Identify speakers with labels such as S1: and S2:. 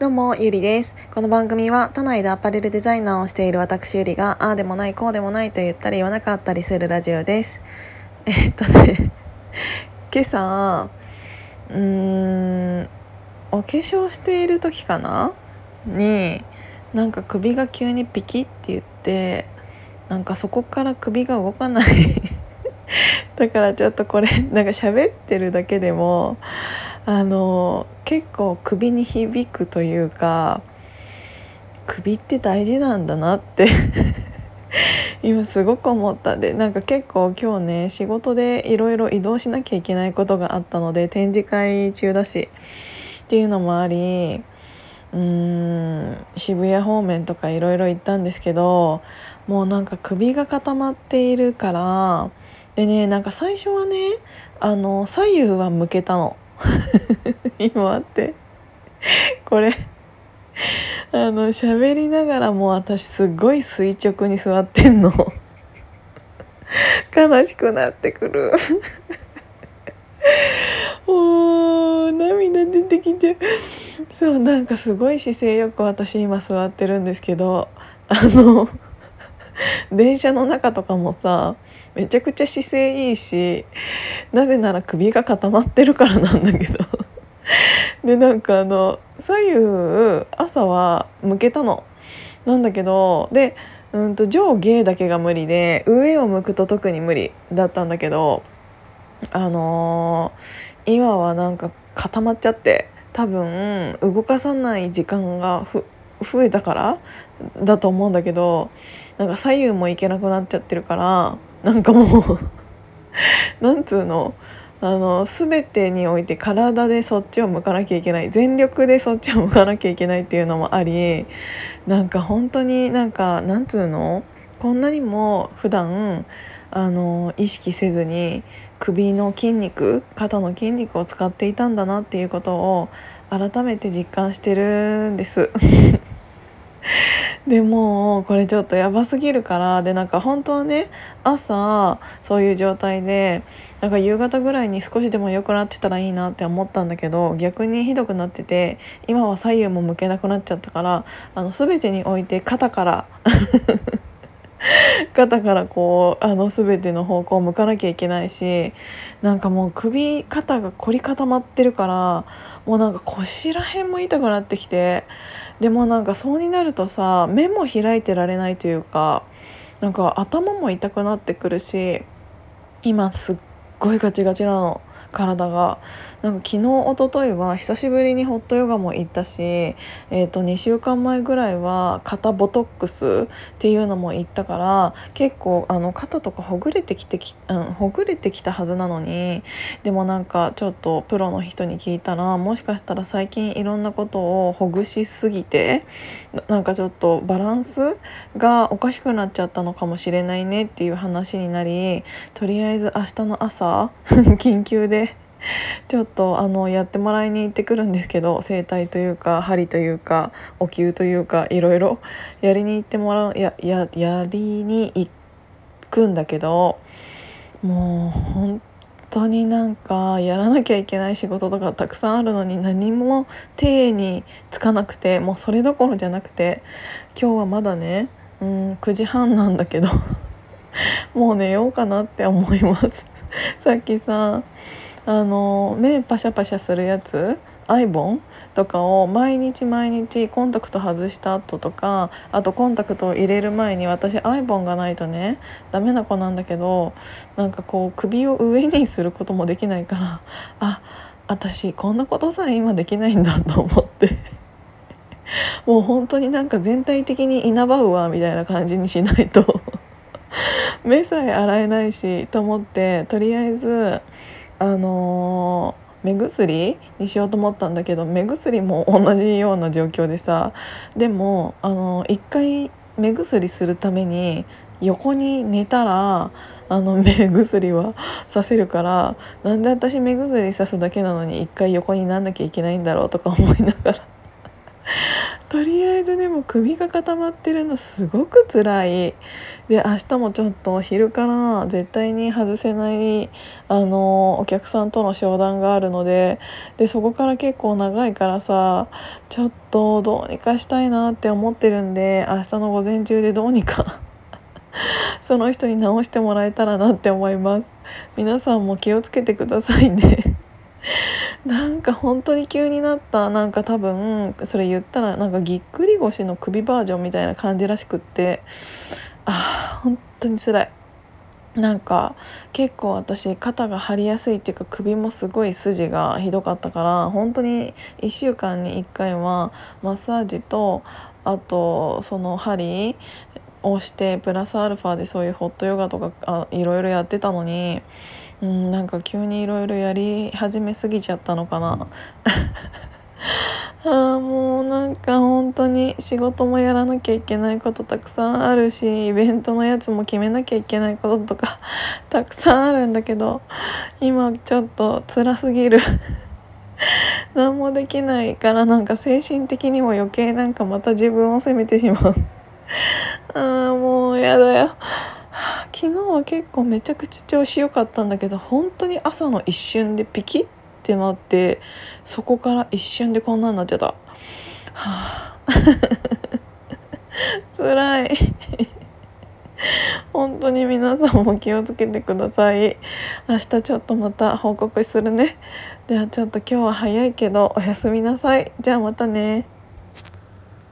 S1: どうも、ゆりです。この番組は都内でアパレルデザイナーをしている私ゆりが、ああでもない、こうでもないと言ったり言わなかったりするラジオです。えっとね、今朝、うーん、お化粧している時かな？に、なんか首が急にピキって言って、なんかそこから首が動かない。だからちょっとこれなんか喋ってるだけでもあの結構首に響くというか首って大事なんだなって 今すごく思ったでなんか結構今日ね仕事でいろいろ移動しなきゃいけないことがあったので展示会中だしっていうのもありうーん渋谷方面とかいろいろ行ったんですけどもうなんか首が固まっているからでねなんか最初はねあの左右は向けたの。今あって。これ。あの喋りながらも私すごい垂直に座ってんの。悲しくなってくる。もう涙出てきて。そうなんかすごい姿勢よく私今座ってるんですけど。あの 電車の中とかもさめちゃくちゃ姿勢いいしなぜなら首が固まってるからなんだけど。でなんかあの左右朝は向けたの。なんだけどでうんと上下だけが無理で上を向くと特に無理だったんだけどあのー今はなんか固まっちゃって多分動かさない時間がふ増えたからだと思うんだけどなんか左右も行けなくなっちゃってるからなんかもう なんつうのあの全てにおいて体でそっちを向かなきゃいけない全力でそっちを向かなきゃいけないっていうのもありなんか本当になんかなんつうのこんなにも普段あの意識せずに首の筋肉肩の筋肉を使っていたんだなっていうことを改めて実感してるんです。でもうこれちょっとやばすぎるからでなんか本当はね朝そういう状態でなんか夕方ぐらいに少しでも良くなってたらいいなって思ったんだけど逆にひどくなってて今は左右も向けなくなっちゃったからあの全てにおいて肩から肩からこうあの全ての方向を向かなきゃいけないしなんかもう首肩が凝り固まってるからもうなんか腰ら辺も痛くなってきてでもなんかそうになるとさ目も開いてられないというかなんか頭も痛くなってくるし今すっごいガチガチなの。体が。なんか昨日一昨日は久しぶりにホットヨガも行ったし、えー、と2週間前ぐらいは肩ボトックスっていうのも行ったから結構あの肩とかほぐれてきてき、うん、ほぐれてきたはずなのにでもなんかちょっとプロの人に聞いたらもしかしたら最近いろんなことをほぐしすぎてなんかちょっとバランスがおかしくなっちゃったのかもしれないねっていう話になりとりあえず明日の朝 緊急ででちょっとあのやってもらいに行ってくるんですけど整体というか針というかお灸というかいろいろやりに行ってもらうやややりに行くんだけどもう本当になんかやらなきゃいけない仕事とかたくさんあるのに何も手につかなくてもうそれどころじゃなくて今日はまだねうん9時半なんだけどもう寝ようかなって思います。さっきさあの目パシャパシャするやつ？アイボン？とかを毎日毎日コンタクト外した後とかあとコンタクトを入れる前に私アイボンがないとねダメな子なんだけどなんかこう首を上にすることもできないからあ私こんなことさえ今できないんだと思って。もう本当になんか全体的にイナバウアーみたいな感じにしないと。目さえ洗えないしと思ってとりあえずあのー目薬にしようと思ったんだけど目薬も同じような状況でさでもあの一回目薬するために横に寝たらあの 目薬はさせるからなんで私目薬さすだけなのに一回横になんなきゃいけないんだろうとか思いながら。とりあえずでも首が固まってるのすごく辛い。で明日もちょっと昼から絶対に外せないあのお客さんとの商談があるのででそこから結構長いからさちょっとどうにかしたいなって思ってるんで明日の午前中でどうにか その人に直してもらえたらなって思います。皆さんも気をつけてくださいね。なんか本当に急になった。なんか多分それ言ったらなんかぎっくり腰の首バージョンみたいな感じらしくって。あー本当に辛い。なんか結構私肩が張りやすいっていうか首もすごい筋がひどかったから本当に1週間に1回はマッサージとあとその針をしてプラスアルファでそういうホットヨガとかあいろいろやってたのにうんなんか急にいろいろやり始めすぎちゃったのかな。あーもうなんか本当に仕事もやらなきゃいけないことたくさんあるしイベントのやつも決めなきゃいけないこととか たくさんあるんだけど今ちょっと辛すぎる。何もできないからなんか精神的にも余計なんかまた自分を責めてしまう。あーもうやだよ。昨日は結構めちゃくちゃ調子良かったんだけど本当に朝の一瞬でピキッってなってそこから一瞬でこんなになっちゃった。はあ。辛い。本当に皆さんも気をつけてください。明日ちょっとまた報告するね。ではちょっと今日は早いけどおやすみなさい。じゃあまたね。